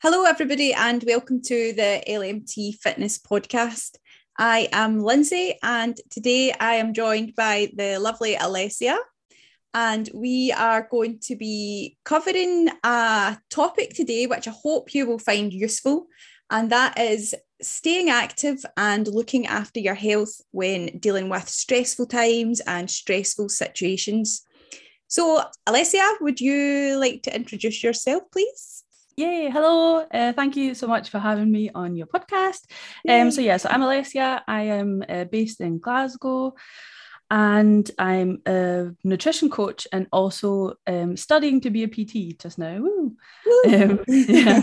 Hello, everybody, and welcome to the LMT Fitness Podcast. I am Lindsay, and today I am joined by the lovely Alessia, and we are going to be covering a topic today which I hope you will find useful, and that is staying active and looking after your health when dealing with stressful times and stressful situations. So, Alessia, would you like to introduce yourself, please? Yay, hello. Uh, thank you so much for having me on your podcast. Um, so, yeah, so I'm Alessia. I am uh, based in Glasgow and I'm a nutrition coach and also um, studying to be a PT just now. Woo. Um, yeah.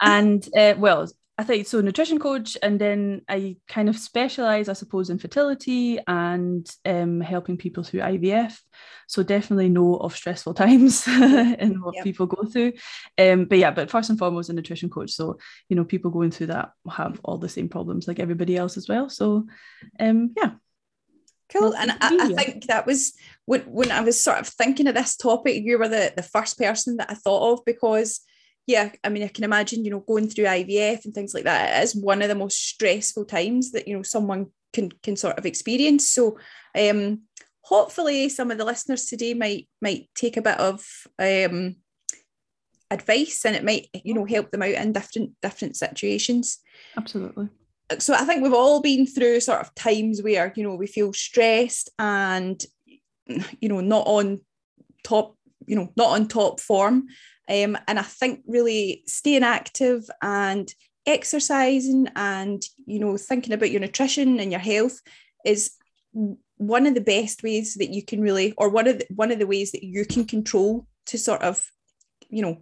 and uh, well, I think so nutrition coach and then I kind of specialize I suppose in fertility and um, helping people through IVF so definitely know of stressful times and what yep. people go through. Um, but yeah but first and foremost a nutrition coach. So you know people going through that have all the same problems like everybody else as well. So um, yeah. Cool. And I, I, think that was when, when I was sort of thinking of this topic you were the, the first person that I thought of because yeah, I mean, I can imagine, you know, going through IVF and things like that is one of the most stressful times that, you know, someone can can sort of experience. So um hopefully some of the listeners today might might take a bit of um advice and it might, you know, help them out in different different situations. Absolutely. So I think we've all been through sort of times where, you know, we feel stressed and you know, not on top, you know, not on top form. Um, and I think really staying active and exercising and you know thinking about your nutrition and your health is one of the best ways that you can really or one of the, one of the ways that you can control to sort of you know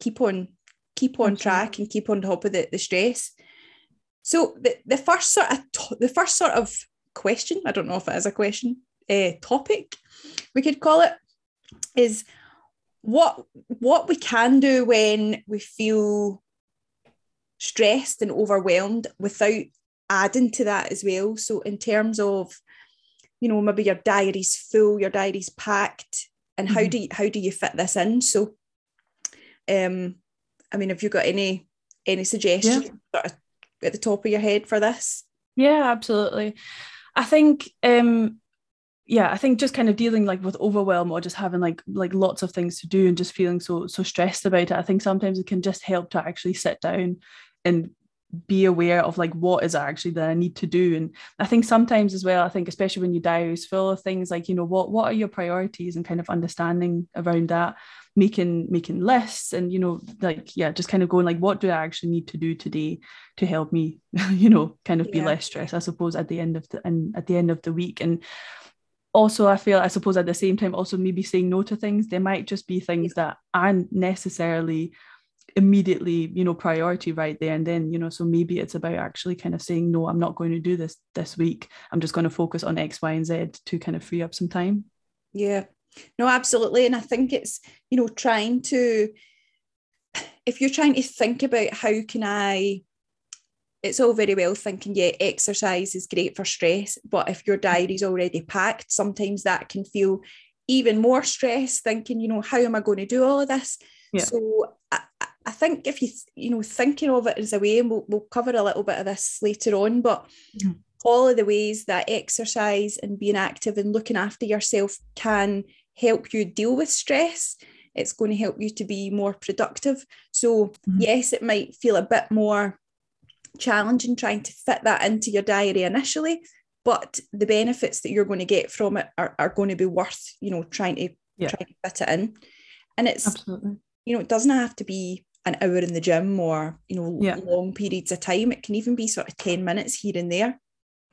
keep on keep on track and keep on top of the, the stress so the, the first sort of the first sort of question i don't know if it is a question uh, topic we could call it is what what we can do when we feel stressed and overwhelmed without adding to that as well so in terms of you know maybe your diary's full your diary's packed and how mm-hmm. do you how do you fit this in so um i mean have you got any any suggestions yeah. at the top of your head for this yeah absolutely i think um yeah, I think just kind of dealing like with overwhelm or just having like like lots of things to do and just feeling so so stressed about it. I think sometimes it can just help to actually sit down and be aware of like what is actually that I need to do. And I think sometimes as well, I think especially when your diary is full of things like, you know, what what are your priorities and kind of understanding around that, making making lists and you know, like yeah, just kind of going like what do I actually need to do today to help me, you know, kind of be less stressed, I suppose, at the end of the and at the end of the week. And also i feel i suppose at the same time also maybe saying no to things they might just be things that aren't necessarily immediately you know priority right there and then you know so maybe it's about actually kind of saying no i'm not going to do this this week. I'm just going to focus on x y and z to kind of free up some time. Yeah. No absolutely. And i think it's you know trying to if you're trying to think about how can i it's all very well thinking, yeah, exercise is great for stress, but if your diary's already packed, sometimes that can feel even more stress, thinking, you know, how am I going to do all of this? Yeah. So I, I think if you, you know, thinking of it as a way, and we'll, we'll cover a little bit of this later on, but mm-hmm. all of the ways that exercise and being active and looking after yourself can help you deal with stress it's going to help you to be more productive. So, mm-hmm. yes, it might feel a bit more challenging trying to fit that into your diary initially but the benefits that you're going to get from it are, are going to be worth you know trying to yeah. trying to fit it in and it's Absolutely. you know it doesn't have to be an hour in the gym or you know yeah. long periods of time it can even be sort of 10 minutes here and there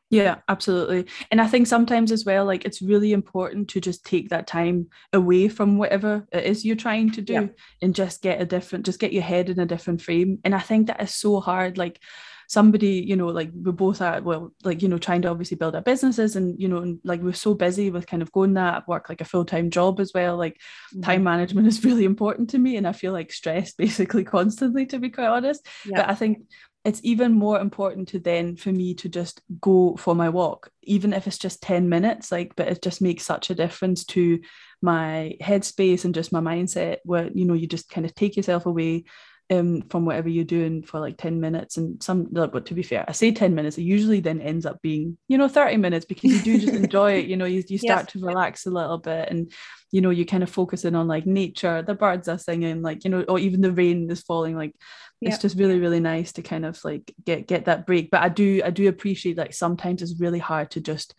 yeah, absolutely. And I think sometimes as well, like it's really important to just take that time away from whatever it is you're trying to do yeah. and just get a different, just get your head in a different frame. And I think that is so hard. Like somebody, you know, like we're both at, well, like, you know, trying to obviously build our businesses and, you know, and like we're so busy with kind of going that work like a full time job as well. Like mm-hmm. time management is really important to me. And I feel like stressed basically constantly, to be quite honest. Yeah. But I think it's even more important to then for me to just go for my walk even if it's just 10 minutes like but it just makes such a difference to my headspace and just my mindset where you know you just kind of take yourself away um, from whatever you're doing for like 10 minutes and some but to be fair i say 10 minutes it usually then ends up being you know 30 minutes because you do just enjoy it you know you, you start to relax a little bit and you know you kind of focusing on like nature the birds are singing like you know or even the rain is falling like it's just really really nice to kind of like get get that break. But i do i do appreciate like sometimes it's really hard to just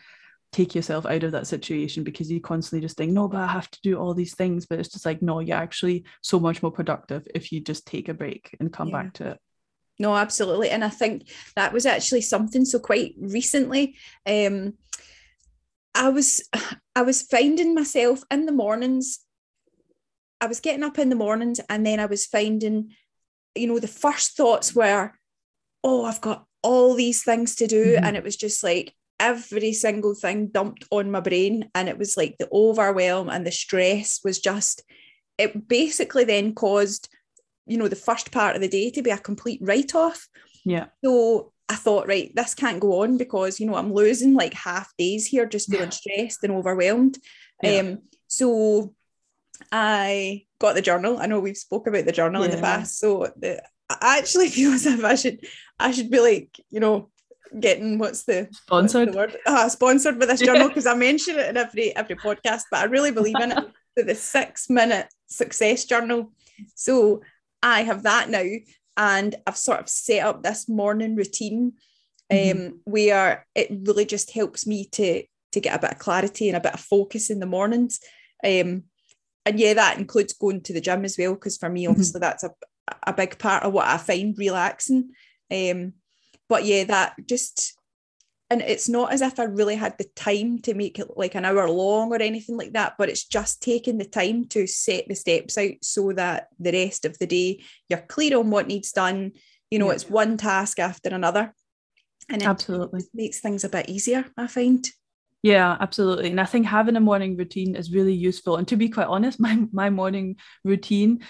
take yourself out of that situation because you constantly just think, no, but I have to do all these things. But it's just like, no, you're actually so much more productive if you just take a break and come yeah. back to it. No, absolutely. And I think that was actually something so quite recently. Um, I was I was finding myself in the mornings. I was getting up in the mornings and then I was finding, you know, the first thoughts were, oh, I've got all these things to do. Mm-hmm. And it was just like, every single thing dumped on my brain and it was like the overwhelm and the stress was just it basically then caused you know the first part of the day to be a complete write-off yeah so i thought right this can't go on because you know i'm losing like half days here just feeling yeah. stressed and overwhelmed yeah. um so i got the journal i know we've spoke about the journal yeah. in the past so the, I actually feel as if I should I should be like you know getting what's the sponsored what's the word? Uh, sponsored by this journal because I mention it in every every podcast, but I really believe in it. the six minute success journal. So I have that now, and I've sort of set up this morning routine um, mm-hmm. where it really just helps me to to get a bit of clarity and a bit of focus in the mornings. Um, and yeah, that includes going to the gym as well, because for me, mm-hmm. obviously, mm-hmm. that's a, a big part of what I find relaxing. Um, but yeah, that just and it's not as if I really had the time to make it like an hour long or anything like that, but it's just taking the time to set the steps out so that the rest of the day you're clear on what needs done. You know, yeah. it's one task after another. And it absolutely makes things a bit easier, I find. Yeah, absolutely. And I think having a morning routine is really useful. And to be quite honest, my my morning routine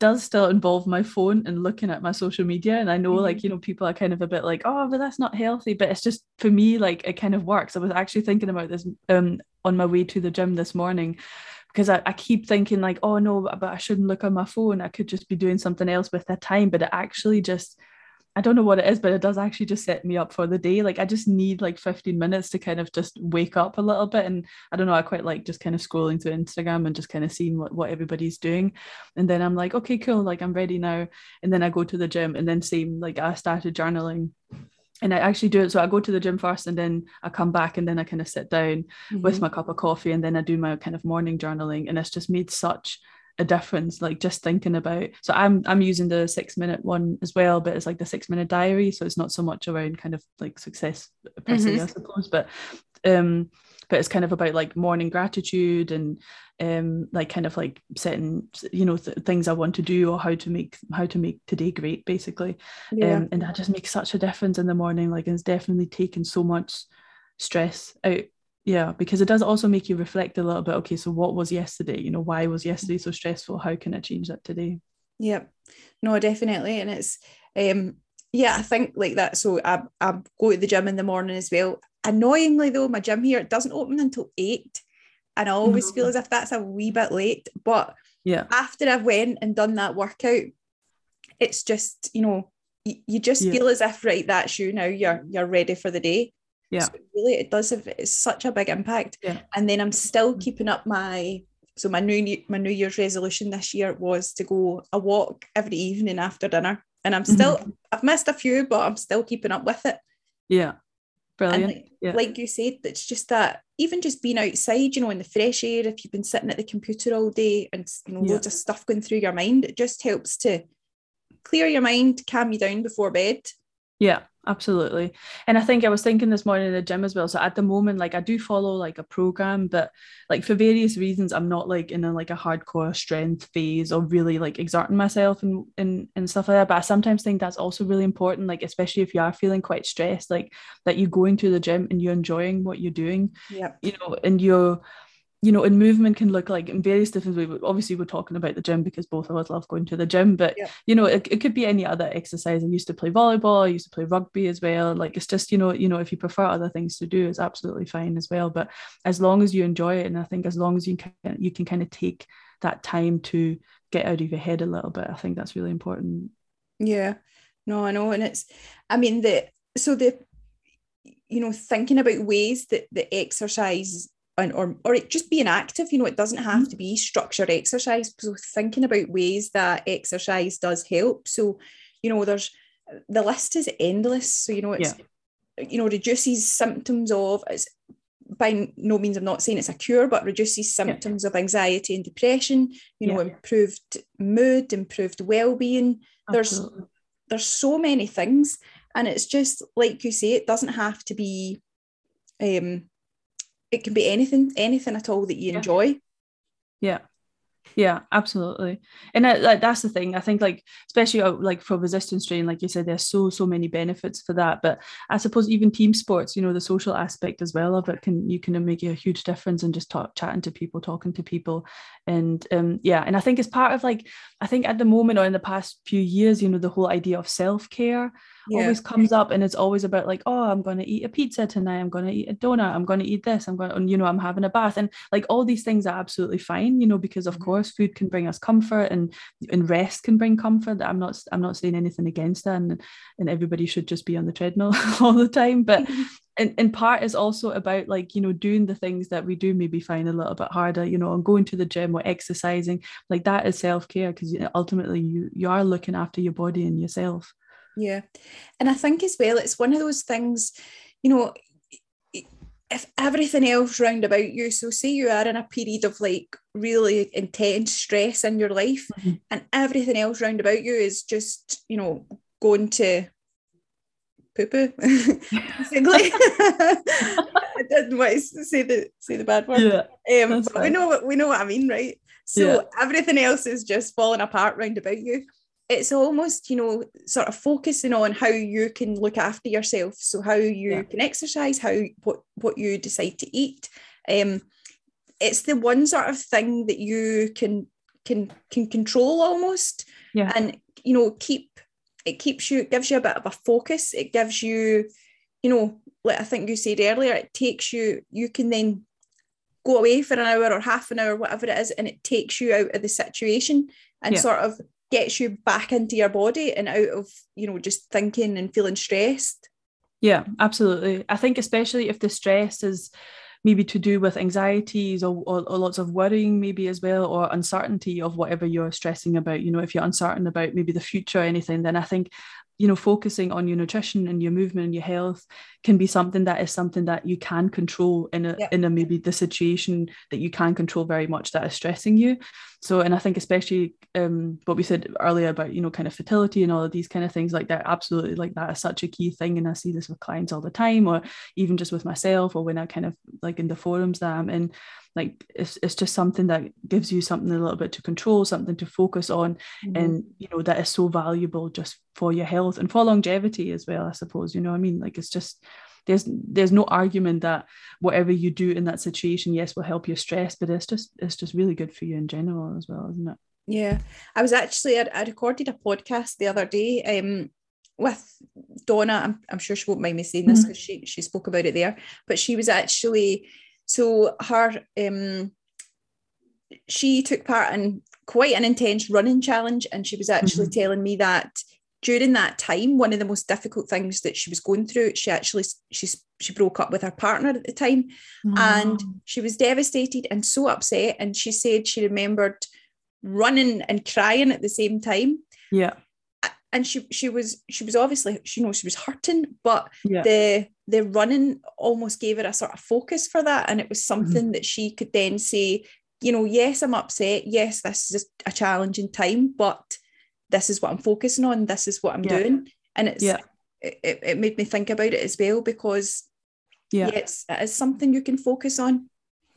does still involve my phone and looking at my social media and i know mm-hmm. like you know people are kind of a bit like oh but that's not healthy but it's just for me like it kind of works i was actually thinking about this um on my way to the gym this morning because I, I keep thinking like oh no but i shouldn't look on my phone i could just be doing something else with that time but it actually just I don't know what it is, but it does actually just set me up for the day. Like I just need like 15 minutes to kind of just wake up a little bit. And I don't know, I quite like just kind of scrolling through Instagram and just kind of seeing what, what everybody's doing. And then I'm like, okay, cool, like I'm ready now. And then I go to the gym and then same, like I started journaling and I actually do it. So I go to the gym first and then I come back and then I kind of sit down mm-hmm. with my cup of coffee and then I do my kind of morning journaling. And it's just made such a difference like just thinking about so i'm i'm using the six minute one as well but it's like the six minute diary so it's not so much around kind of like success per se mm-hmm. i suppose but um but it's kind of about like morning gratitude and um like kind of like setting you know th- things i want to do or how to make how to make today great basically yeah. um and that just makes such a difference in the morning like it's definitely taken so much stress out yeah because it does also make you reflect a little bit okay so what was yesterday? You know why was yesterday so stressful? How can i change that today? Yeah no definitely and it's um yeah i think like that so i, I go to the gym in the morning as well. Annoyingly though my gym here it doesn't open until eight and i always mm-hmm. feel as if that's a wee bit late but yeah. after i've went and done that workout it's just you know you, you just yeah. feel as if right that's you now you're you're ready for the day yeah. So really it does have it's such a big impact. Yeah. And then i'm still keeping up my so my new my new year's resolution this year was to go a walk every evening after dinner. And i'm still mm-hmm. i've missed a few but i'm still keeping up with it. Yeah. Brilliant. Like, yeah. like you said it's just that even just being outside you know in the fresh air if you've been sitting at the computer all day and you know yeah. loads of stuff going through your mind it just helps to clear your mind calm you down before bed yeah absolutely. And i think i was thinking this morning in the gym as well so at the moment like i do follow like a program but like for various reasons i'm not like in a like a hardcore strength phase or really like exerting myself and and, and stuff like that but i sometimes think that's also really important like especially if you are feeling quite stressed like that you're going to the gym and you're enjoying what you're doing yeah you know and you're you know, and movement can look like in various different ways. Obviously, we're talking about the gym because both of us love going to the gym, but yeah. you know, it, it could be any other exercise. I used to play volleyball, I used to play rugby as well. Like it's just, you know, you know, if you prefer other things to do, it's absolutely fine as well. But as long as you enjoy it, and I think as long as you can you can kind of take that time to get out of your head a little bit, I think that's really important. Yeah, no, I know. And it's, I mean, the, so the, you know, thinking about ways that the exercise and, or, or it just being active, you know, it doesn't have mm-hmm. to be structured exercise. So thinking about ways that exercise does help. So, you know, there's, the list is endless. So, you know, it's, yeah. you know, reduces symptoms of, it's by no means I'm not saying it's a cure, but reduces symptoms yeah. of anxiety and depression, you know, yeah. improved mood, improved well-being. There's there's so many things. And it's just like you say, it doesn't have to be um it can be anything, anything at all that you yeah. enjoy. Yeah. Yeah absolutely. And that, like that's the thing. I think like especially uh, like for resistance training like you said there's so so many benefits for that. But i suppose even team sports you know the social aspect as well of it can you can make a huge difference in just talk, chatting to people talking to people. And um yeah and i think it's part of like i think at the moment or in the past few years you know the whole idea of self-care yeah. always comes up and it's always about like oh i'm going to eat a pizza tonight. I'm going to eat a donut. I'm going to eat this. I'm going to you know i'm having a bath. And like all these things are absolutely fine you know because of mm-hmm. course food can bring us comfort and and rest can bring comfort. I'm not i'm not saying anything against that and, and everybody should just be on the treadmill all the time. But in, in part is also about like you know doing the things that we do maybe find a little bit harder you know and going to the gym or exercising. Like that is self-care because ultimately you you are looking after your body and yourself yeah. And I think as well, it's one of those things, you know, if everything else round about you, so say you are in a period of like really intense stress in your life, mm-hmm. and everything else round about you is just, you know, going to poo poo, basically. I didn't want to say the say the bad word. Yeah, um, we know what we know what I mean, right? So yeah. everything else is just falling apart round about you it's almost you know sort of focusing on how you can look after yourself. So how you yeah. can exercise how what what you decide to eat. Um it's the one sort of thing that you can can can control almost. Yeah. And you know keep it keeps you it gives you a bit of a focus. It gives you you know like i think you said earlier it takes you you can then go away for an hour or half an hour whatever it is and it takes you out of the situation and yeah. sort of gets you back into your body and out of you know just thinking and feeling stressed. Yeah absolutely. I think especially if the stress is maybe to do with anxieties or, or, or, lots of worrying maybe as well or uncertainty of whatever you're stressing about you know if you're uncertain about maybe the future or anything then i think you know focusing on your nutrition and your movement and your health can be something that is something that you can control in a in a maybe the situation that you can control very much that is stressing you. So and i think especially um what we said earlier about you know kind of fertility and all of these kind of things like that absolutely like that is such a key thing. And i see this with clients all the time or even just with myself or when i kind of like in the forums that i'm in like it's, it's just something that gives you something a little bit to control something to focus on mm-hmm. and you know that is so valuable just for your health and for longevity as well i suppose you know i mean like it's just there's there's no argument that whatever you do in that situation yes will help your stress but it's just it's just really good for you in general as well isn't it yeah i was actually i, I recorded a podcast the other day um with Donna, I'm, I'm sure she won't mind me saying this because mm-hmm. she she spoke about it there, but she was actually so her um, she took part in quite an intense running challenge, and she was actually mm-hmm. telling me that during that time, one of the most difficult things that she was going through, she actually she she broke up with her partner at the time, mm-hmm. and she was devastated and so upset. And she said she remembered running and crying at the same time. Yeah and she she was she was obviously she you know she was hurting but yeah. the the running almost gave her a sort of focus for that and it was mm-hmm. something mm-hmm. that she could then say you know yes i'm upset yes this is a challenging time but this is what i'm focusing on this is what i'm yeah. doing and it's yeah. it, it made me think about it as well because yeah, yeah it's, it is something you can focus on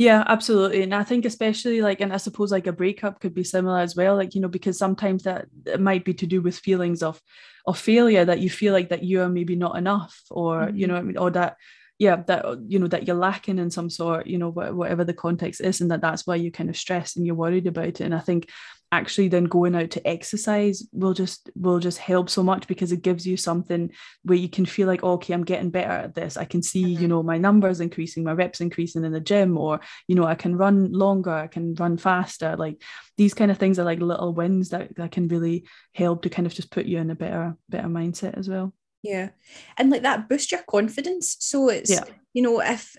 yeah, absolutely. And I think especially like, and I suppose like a breakup could be similar as well. Like, you know, because sometimes that it might be to do with feelings of of failure that you feel like that you are maybe not enough or, mm-hmm. you know, or that yeah that you know that you're lacking in some sort you know whatever the context is and that that's why you're kind of stressed and you're worried about it. And i think actually then going out to exercise will just will just help so much because it gives you something where you can feel like oh, okay i'm getting better at this. I can see mm-hmm. you know my numbers increasing my reps increasing in the gym or you know i can run longer i can run faster. Like these kind of things are like little wins that, that can really help to kind of just put you in a better better mindset as well yeah. And like that boosts your confidence. So it's yeah. you know if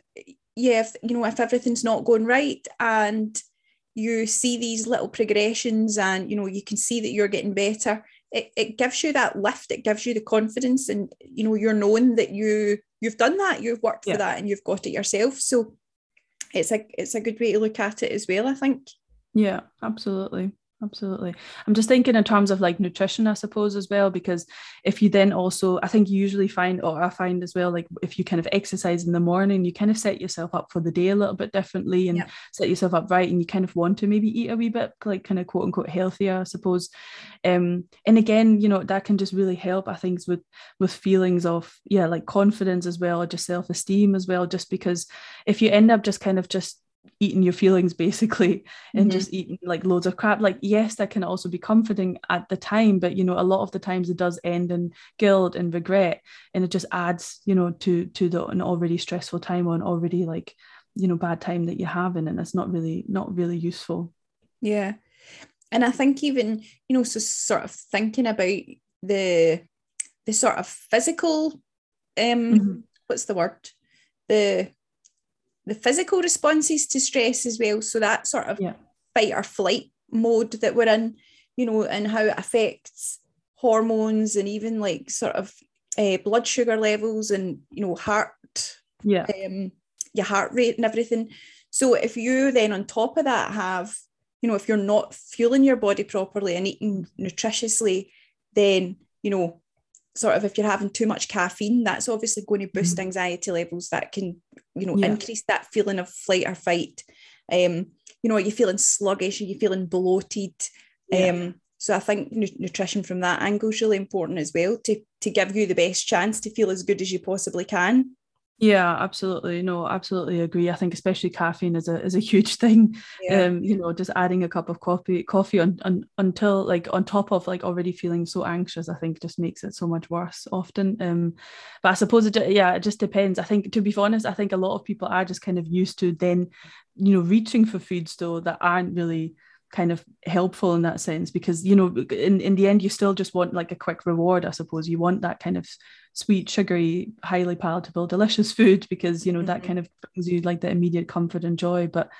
yeah if you know if everything's not going right and you see these little progressions and you know you can see that you're getting better it, it gives you that lift. It gives you the confidence and you know you're knowing that you you've done that. You've worked yeah. for that and you've got it yourself. So it's a it's a good way to look at it as well i think. Yeah absolutely absolutely. I'm just thinking in terms of like nutrition i suppose as well because if you then also i think you usually find or i find as well like if you kind of exercise in the morning you kind of set yourself up for the day a little bit differently and set yourself up right and you kind of want to maybe eat a wee bit like kind of quote unquote healthier i suppose. Um and again you know that can just really help i think with with feelings of yeah like confidence as well or just self-esteem as well just because if you end up just kind of just eating your feelings basically and mm-hmm. just eating like loads of crap like yes that can also be comforting at the time but you know a lot of the times it does end in guilt and regret and it just adds you know to to the an already stressful time or an already like you know bad time that you're having and it's not really not really useful yeah and i think even you know so sort of thinking about the the sort of physical um mm-hmm. what's the word the the physical responses to stress as well. So that sort of yeah. fight or flight mode that we're in, you know, and how it affects hormones and even like sort of uh, blood sugar levels and you know heart, yeah, um, your heart rate and everything. So if you then on top of that have, you know, if you're not fueling your body properly and eating nutritiously, then you know sort of if you're having too much caffeine, that's obviously going to boost mm-hmm. anxiety levels that can, you know, yeah. increase that feeling of flight or fight. Um, you know, you're you feeling sluggish? You're you feeling bloated? Yeah. Um, so I think nutrition from that angle is really important as well to to give you the best chance to feel as good as you possibly can. Yeah, absolutely. No, absolutely agree. I think especially caffeine is a is a huge thing. Yeah. Um, you know, just adding a cup of coffee coffee on, on until like on top of like already feeling so anxious, I think just makes it so much worse often. Um, but I suppose it yeah, it just depends. I think to be honest, I think a lot of people are just kind of used to then, you know, reaching for foods though that aren't really kind of helpful in that sense because you know in, in the end you still just want like a quick reward i suppose. You want that kind of sweet sugary highly palatable delicious food because you know mm-hmm. that kind of brings you like the immediate comfort and joy. But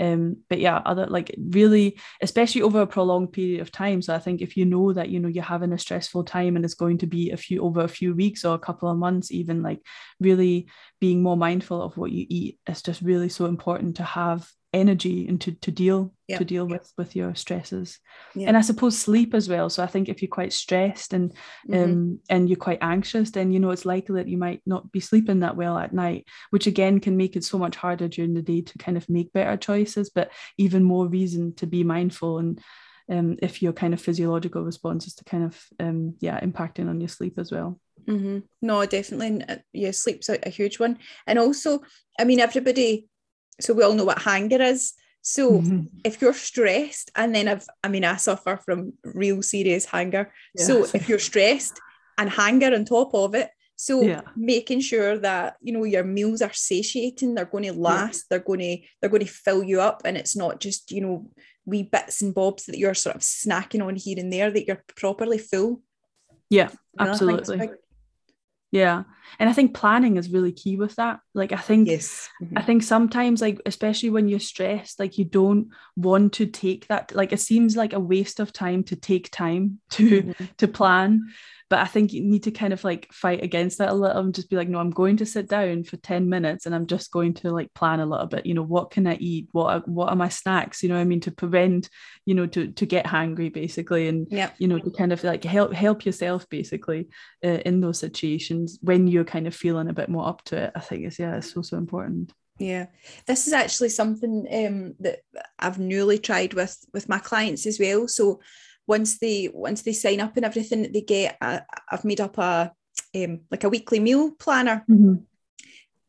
um but yeah other like really especially over a prolonged period of time. So i think if you know that you know you're having a stressful time and it's going to be a few over a few weeks or a couple of months even like really being more mindful of what you eat is just really so important to have energy and to, to deal yep. to deal with with your stresses yep. and i suppose sleep as well so i think if you're quite stressed and mm-hmm. um and you're quite anxious then you know it's likely that you might not be sleeping that well at night which again can make it so much harder during the day to kind of make better choices but even more reason to be mindful and um, if your kind of physiological responses to kind of um, yeah impacting on your sleep as well mm-hmm. no definitely uh, yeah sleep's a, a huge one and also i mean everybody so we all know what hunger is. So mm-hmm. if you're stressed, and then I've, I mean, I suffer from real serious hunger. Yeah. So if you're stressed and hunger on top of it, so yeah. making sure that you know your meals are satiating, they're going to last, yeah. they're going to they're going to fill you up, and it's not just you know wee bits and bobs that you're sort of snacking on here and there that you're properly full. Yeah, absolutely yeah and i think planning is really key with that like i think yes mm-hmm. i think sometimes like especially when you're stressed like you don't want to take that like it seems like a waste of time to take time to mm-hmm. to plan but I think you need to kind of like fight against that a little and just be like, no, I'm going to sit down for 10 minutes and I'm just going to like plan a little bit, you know, what can I eat? What are, what are my snacks? You know I mean? To prevent, you know, to, to get hungry basically. And, yeah. you know, to kind of like help, help yourself basically uh, in those situations when you're kind of feeling a bit more up to it. I think it's, yeah, it's so, so important. Yeah, this is actually something um, that I've newly tried with with my clients as well. So once they once they sign up and everything they get i have made up a um, like a weekly meal planner mm-hmm.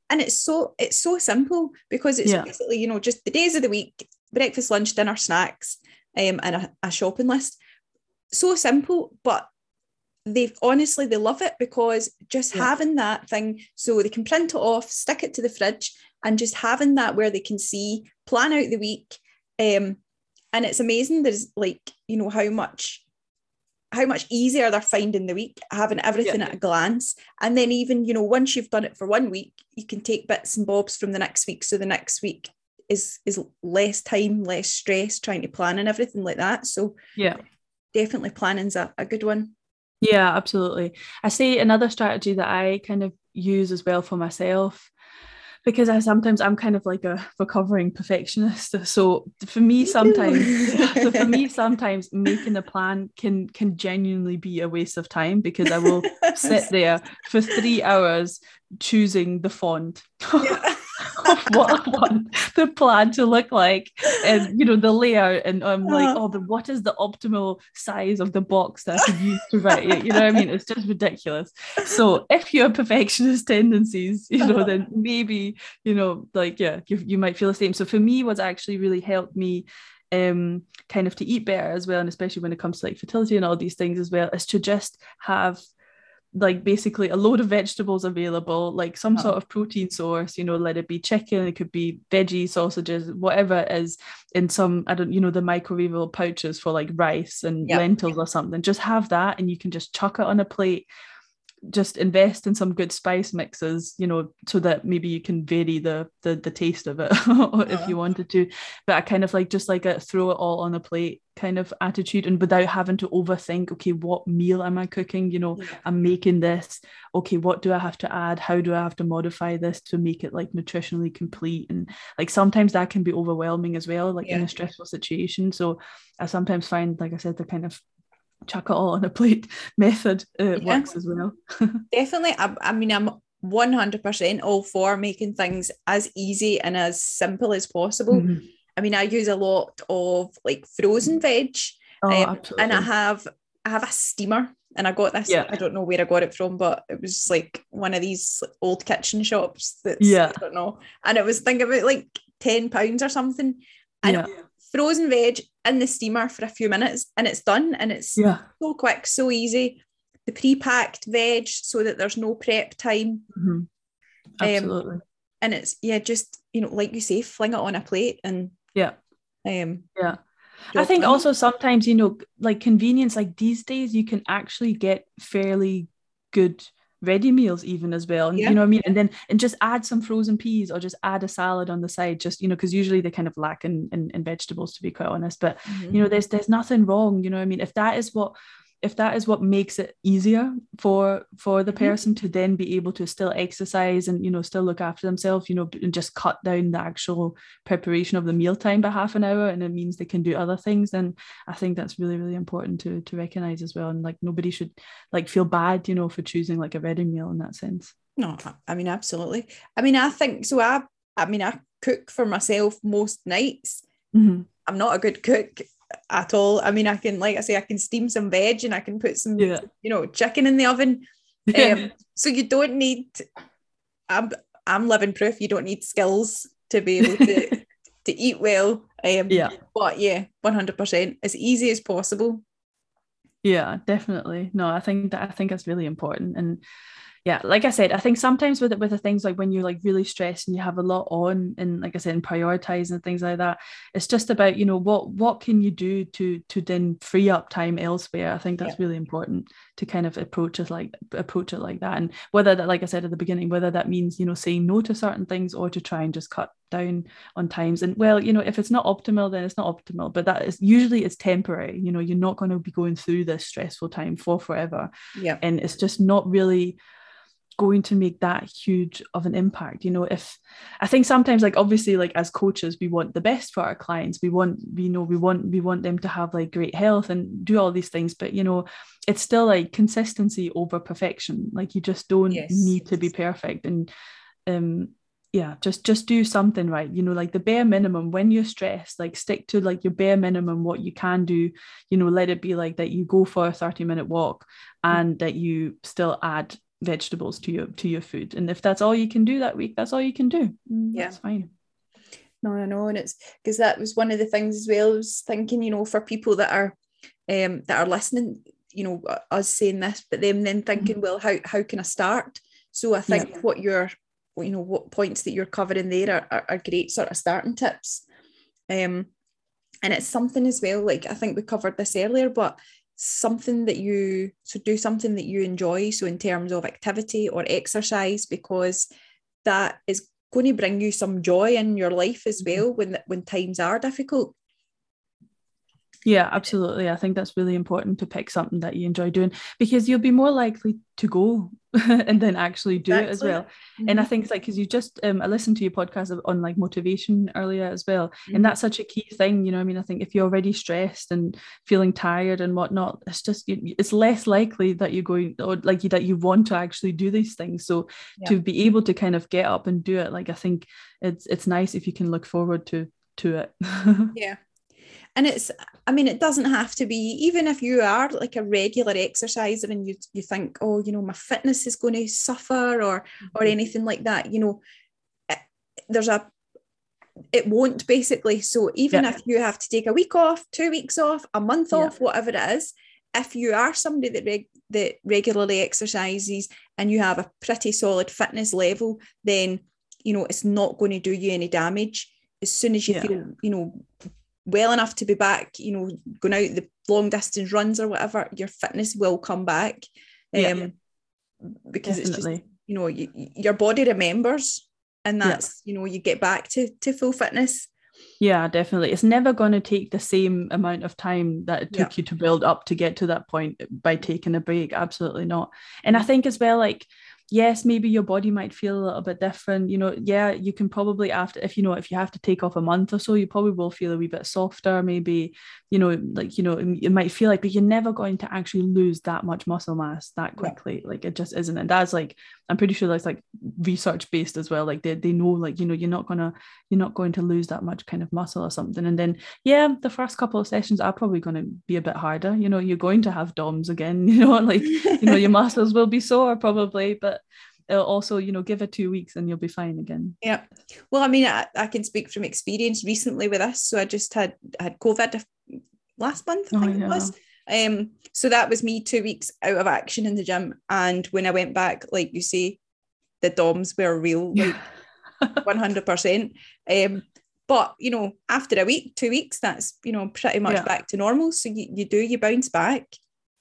and it's so it's so simple because it's Yeah. basically you know just the days of the week breakfast lunch dinner snacks um and a, a shopping list so simple but they honestly they love it because just Yeah. having that thing so they can print it off stick it to the fridge and just having that where they can see plan out the week um and it's amazing there's like you know how much how much easier they're finding the week having everything Yeah. at a glance and then even you know once you've done it for one week you can take bits and bobs from the next week so the next week is is less time less stress trying to plan and everything like that so Yeah. definitely planning's a, a good one Yeah, absolutely. I see another strategy that I kind of use as well for myself because I sometimes I'm kind of like a recovering perfectionist. So for me, sometimes so for me, sometimes making a plan can can genuinely be a waste of time because I will sit there for three hours choosing the font Yeah. Of what I want the plan to look like. And you know the layout and I'm like Uh-huh. oh the what is the optimal size of the box that I could use to write it? You know what I mean? It's just ridiculous. So if you have perfectionist tendencies you know then maybe you know like yeah you, you might feel the same. So for me what's actually really helped me um kind of to eat better as well and especially when it comes to like fertility and all these things as well is to just have like basically a load of vegetables available, like some Oh. sort of protein source, you know, let it be chicken, it could be veggie sausages, whatever it is in some, I don't, you know, the microwavable pouches for like rice and Yep. lentils or something. Just have that and you can just chuck it on a plate. Just invest in some good spice mixes, you know, so that maybe you can vary the the, the taste of it if uh-huh. you wanted to. But I kind of like just like a throw it all on a plate kind of attitude and without having to overthink, okay, what meal am I cooking? You know, I'm making this. Okay, what do I have to add? How do I have to modify this to make it like nutritionally complete? And like sometimes that can be overwhelming as well, like in a stressful situation. So I sometimes find, like I said, the kind of chuck it all on a plate method uh, Yeah. works as well. definitely I, I mean i'm 100% all for making things as easy and as simple as possible Mhm. i mean i use a lot of like frozen veg Oh, Um, absolutely. and I have I have a steamer and I got this Yeah. I don't know where I got it from but it was like one of these old kitchen shops that's Yeah. I don't know and it was think about like 10 pounds or something and yeah, frozen veg in the steamer for a few minutes and it's done and it's yeah, so quick so easy the pre-packed veg so that there's no prep time Mhm. absolutely. and it's yeah just you know like you say fling it on a plate and Yeah. um Yeah. I think also sometimes, you know, like convenience, like these days, you can actually get fairly good ready meals even as well. And Yeah. you know what I mean? And then and just add some frozen peas or just add a salad on the side, just you know, because usually they kind of lack in, in in vegetables to be quite honest. But Mhm. you know, there's there's nothing wrong, you know what I mean? If that is what if that is what makes it easier for for the Mhm. person to then be able to still exercise and you know still look after themselves you know and just cut down the actual preparation of the meal time by half an hour and it means they can do other things then i think that's really really important to to recognize as well and like nobody should like feel bad you know for choosing like a ready meal in that sense No, I- mean, absolutely. I mean, I think so. I, I mean, I cook for myself most nights. Mhm. I'm not a good cook at all. I mean, I can, like I say, I can steam some veg and I can put some, yeah you know, chicken in the oven. Um, so you don't need. I'm, I'm living proof. You don't need skills to be able to to eat well. Um, yeah But yeah, 100% as easy as possible. Yeah, definitely. No, I think that I think that's really important. And yeah, like I said, I think sometimes with it with the things like when you're like really stressed and you have a lot on and like I said, and prioritize and things like that, it's just about, you know, what what can you do to to then free up time elsewhere. I think that's really important to kind of approach it like approach it like that. And whether that, like I said at the beginning, whether that means, you know, saying no to certain things or to try and just cut down on times. And well, you know, if it's not optimal, then it's not optimal. But that is usually it's temporary. You know, you're not going to be going through this stressful time for forever. Yeah. And it's just not really going to make that huge of an impact you know if i think sometimes like obviously like as coaches we want the best for our clients. We want we know we want we want them to have like great health and do all these things. But you know it's still like consistency over perfection. Like you just don't Yes. need to be perfect. And um yeah just just do something right. You know like the bare minimum when you're stressed like stick to like your bare minimum what you can do. You know let it be like that you go for a 30 minute walk and that you still add vegetables to your to your food and if that's all you can do that week that's all you can do mm, Yeah. that's fine No, I know, and it's because that was one of the things as well. I was thinking, you know, for people that are um that are listening, you know, us saying this, but them then thinking, well, how how can I start? So I think what you're, you know, what points that you're covering there are, are, are great sort of starting tips. Um, and it's something as well. Like I think we covered this earlier, but something that you so do something that you enjoy. So in terms of activity or exercise, because that is going to bring you some joy in your life as mm-hmm. well when when times are difficult. Yeah, absolutely. I think that's really important to pick something that you enjoy doing because you'll be more likely to go and then actually do it as Exactly. well. And I think it's like because you just um, I listened to your podcast on like motivation earlier as well, and that's such a key thing. You know, I mean, I think if you're already stressed and feeling tired and whatnot, it's just it's less likely that you're going or like you, that you want to actually do these things. So Yeah. to be able to kind of get up and do it, like I think it's it's nice if you can look forward to to it. Yeah. And it's, I mean, it doesn't have to be, even if you are like a regular exerciser and you you think, oh, you know, my fitness is going to suffer or or mm-hmm. anything like that, you know, it, there's a it won't basically. So even Yeah. if you have to take a week off, two weeks off, a month Yeah. off, whatever it is, if you are somebody that reg- that regularly exercises and you have a pretty solid fitness level, then you know it's not going to do you any damage. As soon as you Yeah. feel, you know, well enough to be back, you know, going out the long distance runs or whatever, your fitness will come back. Yeah. Um, because it's just, you know, you, your body remembers, and Yeah. that's, you know, you get back to to full fitness. Yeah, definitely. It's never going to take the same amount of time that it Yeah. took you to build up to get to that point by taking a break. Absolutely not. And I think as well, like, yes, maybe your body might feel a little bit different. You know, yeah, you can probably after if you know if you have to take off a month or so, you probably will feel a wee bit softer. Maybe you know, like you know, it might feel like, but you're never going to actually lose that much muscle mass that Yeah. quickly. Like it just isn't. And that's like I'm pretty sure that's like research based as well. Like they they know like you know you're not gonna you're not going to lose that much kind of muscle or something. And then, yeah, the first couple of sessions are probably going to be a bit harder. You know, you're going to have DOMs again, you know, like, you know, your muscles will be sore probably, but it'll also, you know, give it two weeks and you'll be fine again. Yeah. Well, I mean, I, I can speak from experience recently with this. So I just had had COVID last month, I Oh, think yeah. it was. Um, so that was me two weeks out of action in the gym. And when I went back, like you say, the DOMs were real, like 100%. Um, but, you know, after a week, two weeks, that's, you know, pretty much Yeah. back to normal. So you, you do, you bounce back.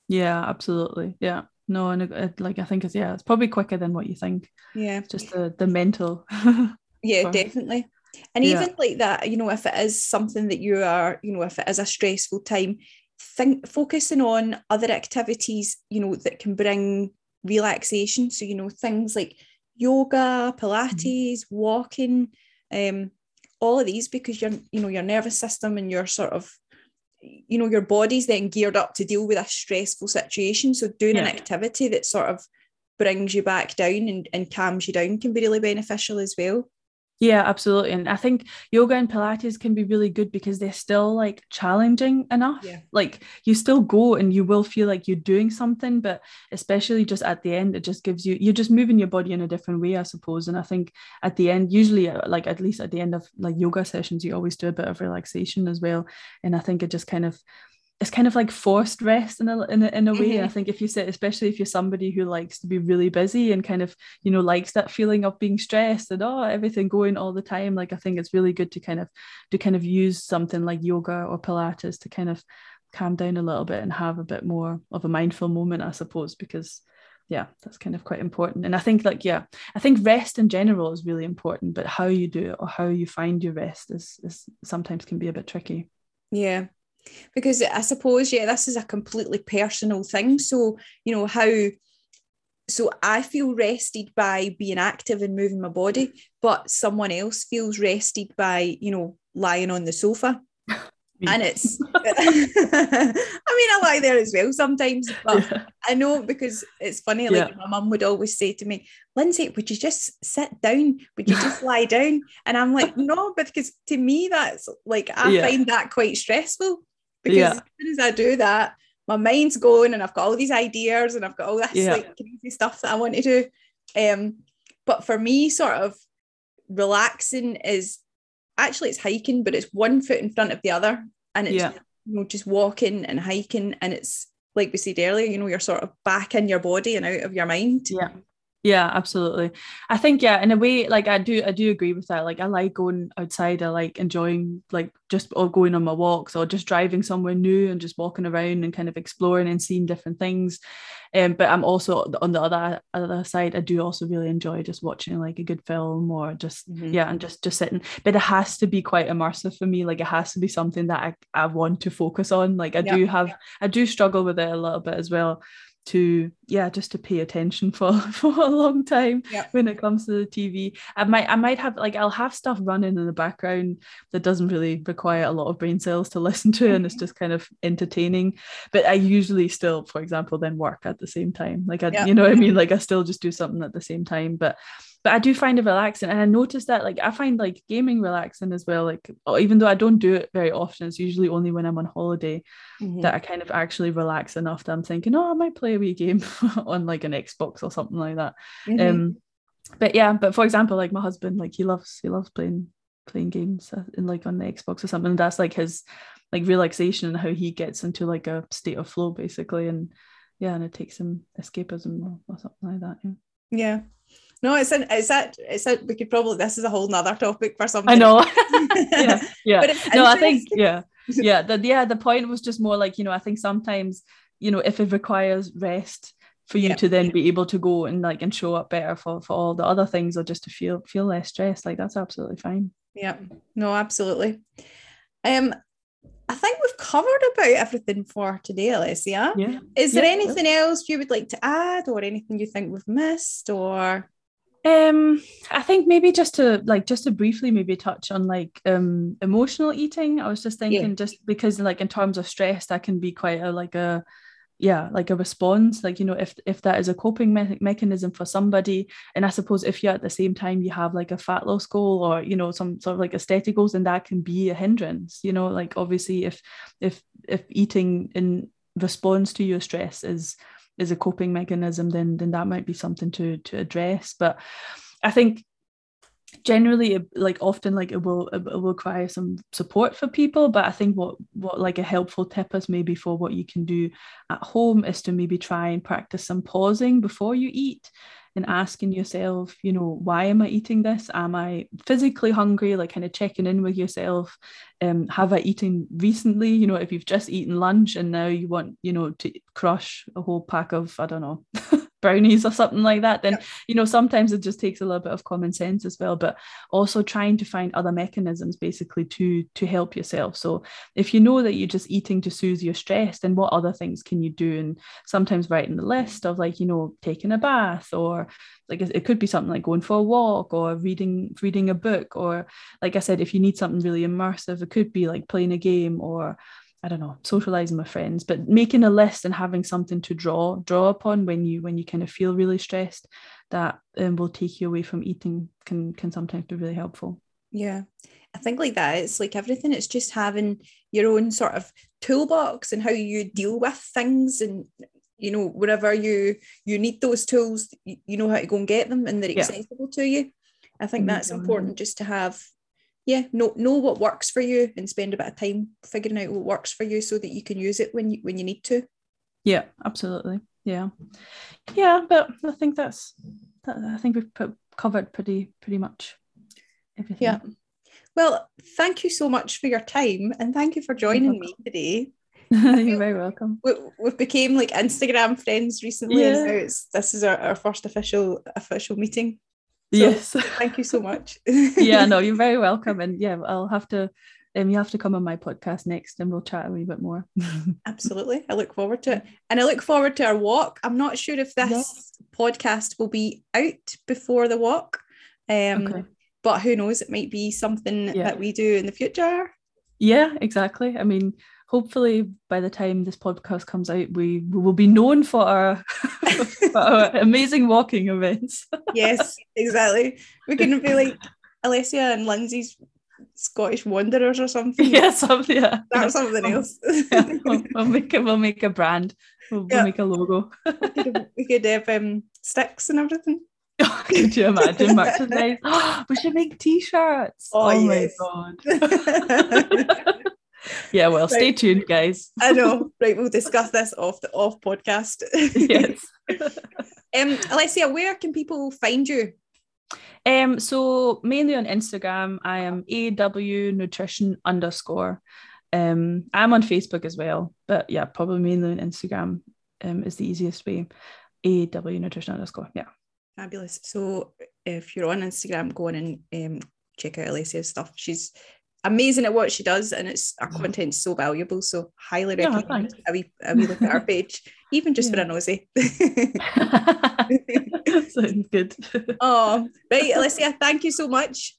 yeah, absolutely. Yeah. No, and it, it- like I think it's yeah, it's probably quicker than what you think. Yeah. Just the the mental. Yeah, Right. definitely. And Yeah. even like that, you know, if it is something that you are, you know, if it is a stressful time, think focusing on other activities, you know, that can bring relaxation. So, you know, things like yoga, Pilates, walking, um, all of these because your, you know, your nervous system and your sort of you know, your body's then geared up to deal with a stressful situation. So doing an activity that sort of brings you back down and, and calms you down can be really beneficial as well. Yeah, absolutely. And I think yoga and Pilates can be really good because they're still like challenging enough. Yeah. Like you still go and you will feel like you're doing something, but especially just at the end, it just gives you, you're just moving your body in a different way, I suppose. And I think at the end, usually, uh, like at least at the end of like yoga sessions, you always do a bit of relaxation as well. And I think it just kind of, it's kind of like forced rest in a, in a, in a way. I Mhm. think if you sit, especially if you're somebody who likes to be really busy and kind of, you know, likes that feeling of being stressed and oh, everything going all the time. Like I think it's really good to kind of to kind of use something like yoga or Pilates to kind of calm down a little bit and have a bit more of a mindful moment, I suppose, because yeah, that's kind of quite important. And I think like, yeah, I think rest in general is really important, but how you do it or how you find your rest is, is sometimes can be a bit tricky. Yeah. Because I suppose, yeah, this is a completely personal thing. So, you know, how so I feel rested by being active and moving my body, but someone else feels rested by, you know, lying on the sofa. And it's I mean, I lie there as well sometimes, but Yeah. I know because it's funny, like my mum would always say to me, Lindsay, would you just sit down? Would you just lie down? And I'm like, no, because to me, that's like, I Yeah. find that quite stressful because Yeah. as soon as I do that, my mind's going and I've got all these ideas and I've got all this Yeah. like crazy stuff that I want to do. Um, but for me, sort of relaxing is actually it's hiking, but it's one foot in front of the other, and it's Yeah. you know just walking and hiking, and it's like we said earlier, you know, you're sort of back in your body and out of your mind. Yeah. Yeah, absolutely. I think yeah, in a way, like I do, I do agree with that. Like I like going outside. I like enjoying like just or going on my walks or just driving somewhere new and just walking around and kind of exploring and seeing different things. Um, but I'm also on the other other side. I do also really enjoy just watching like a good film or just Mhm. yeah, and just just sitting. But it has to be quite immersive for me. Like it has to be something that I, I want to focus on. Like I Yeah. do have I do struggle with it a little bit as well to yeah just to pay attention for for a long time Yeah. when it comes to the TV I might I might have like I'll have stuff running in the background that doesn't really require a lot of brain cells to listen to and it's mm-hmm. just kind of entertaining. But I usually still for example then work at the same time. Like I Yeah. you know what I mean? Like I still just do something at the same time. But but I do find it relaxing and I noticed that like I find like gaming relaxing as well like oh, even though I don't do it very often it's usually only when I'm on holiday Mhm. that I kind of actually relax enough that I'm thinking, oh, I might play a wee game on like an Xbox or something like that. Mhm. Um, but yeah, but for example, like my husband, like he loves he loves playing playing games uh, in like on the Xbox or something. And that's like his like relaxation and how he gets into like a state of flow basically. And yeah, and it takes him escapism or, or something like that. Yeah. yeah. No, it's an, it's that it's that we could probably this is a whole nother topic for something. I know. yeah, yeah. But no, I think yeah, yeah. The yeah, the point was just more like you know, I think sometimes you know if it requires rest for you Yeah. to then be able to go and like and show up better for for all the other things or just to feel feel less stressed, like that's absolutely fine. Yeah, no, absolutely. Um, I think we've covered about everything for today, Alessia. Yeah. Is there Yeah. anything else you would like to add, or anything you think we've missed, or Um, I think maybe just to like just to briefly maybe touch on like um emotional eating. I was just thinking just because like in terms of stress, that can be quite a like a yeah like a response. Like you know if if that is a coping me- mechanism for somebody and i suppose if you at the same time you have like a fat loss goal or you know some sort of like aesthetic goals then that can be a hindrance you know? Like obviously if if if eating in response to your stress is is a coping mechanism then then that might be something to to address. But i think generally like often like it will it will require some support for people. But i think what what like a helpful tip is maybe for what you can do at home is to maybe try and practice some pausing before you eat and asking yourself you know why am i eating this? Am i physically hungry? Like kind of checking in with yourself. Um have i eaten recently? You know if you've just eaten lunch and now you want you know to crush a whole pack of i don't know brownies or something like that then you know sometimes it just takes a little bit of common sense as well but also trying to find other mechanisms basically to to help yourself. So if you know that you're just eating to soothe your stress then what other things can you do? And sometimes writing the list of like you know taking a bath or like it it could be something like going for a walk or reading reading a book or like i said if you need something really immersive it could be like playing a game or I don't know, socializing with friends, but making a list and having something to draw draw upon when you when you kind of feel really stressed, that um, will take you away from eating can can sometimes be really helpful. yeah, I think like that. It's like everything. It's just having your own sort of toolbox and how you deal with things, and you know whenever you you need those tools, you, you know how to go and get them, and they're Yeah. accessible to you. I think that's important just to have. Yeah, know know what works for you and spend a bit of time figuring out what works for you so that you can use it when you when you need to. Yeah, absolutely. Yeah, yeah, but I think that's that, I think we've put, covered pretty pretty much everything. Yeah. Well, thank you so much for your time and thank you for joining me today. you're very welcome. We, we've became like Instagram friends recently, and Yeah. now it's this is our, our first official official meeting. So, yes. Thank you so much. yeah, no, you're very welcome, and yeah, I'll have to. Um, you have to come on my podcast next, and we'll chat a wee bit more. Absolutely. I look forward to it. And I look forward to our walk. I'm not sure if this Yes. podcast will be out before the walk. Um, Okay. but who knows, it might be something Yeah. that we do in the future. Yeah, exactly. I mean, hopefully by the time this podcast comes out, we, we will be known for our, for our amazing walking events. yes, exactly. we can be like Alessia and Lindsay's Scottish Wanderers or something. yeah, something. Yeah, That's something else. yeah. We'll, we'll make it. We'll make a brand. We'll, Yeah. we'll make a logo. we could, we could have um, sticks and everything. Could you imagine merchandise? we should make t-shirts. Oh, my yes. god. Yeah, well, stay tuned, guys. I know. Right, we'll discuss this off the off podcast. yes. Um, Alessia, where can people find you? Um, so mainly on Instagram, I am AW nutrition underscore. Um, I'm on Facebook as well, but yeah, probably mainly on Instagram um, is the easiest way. AW nutrition underscore. Yeah. Fabulous. So if you're on Instagram, go on and um, check out Alessia's stuff. She's amazing at what she does, and it's her mm-hmm. content's so valuable. So highly Yeah, recommend a wee, a wee look at our page, even just for Yeah. a nosy. Sounds good. oh, right, Alessia, thank you so much,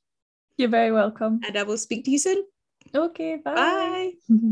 You're very welcome. and I will speak to you soon. Okay, bye. Bye.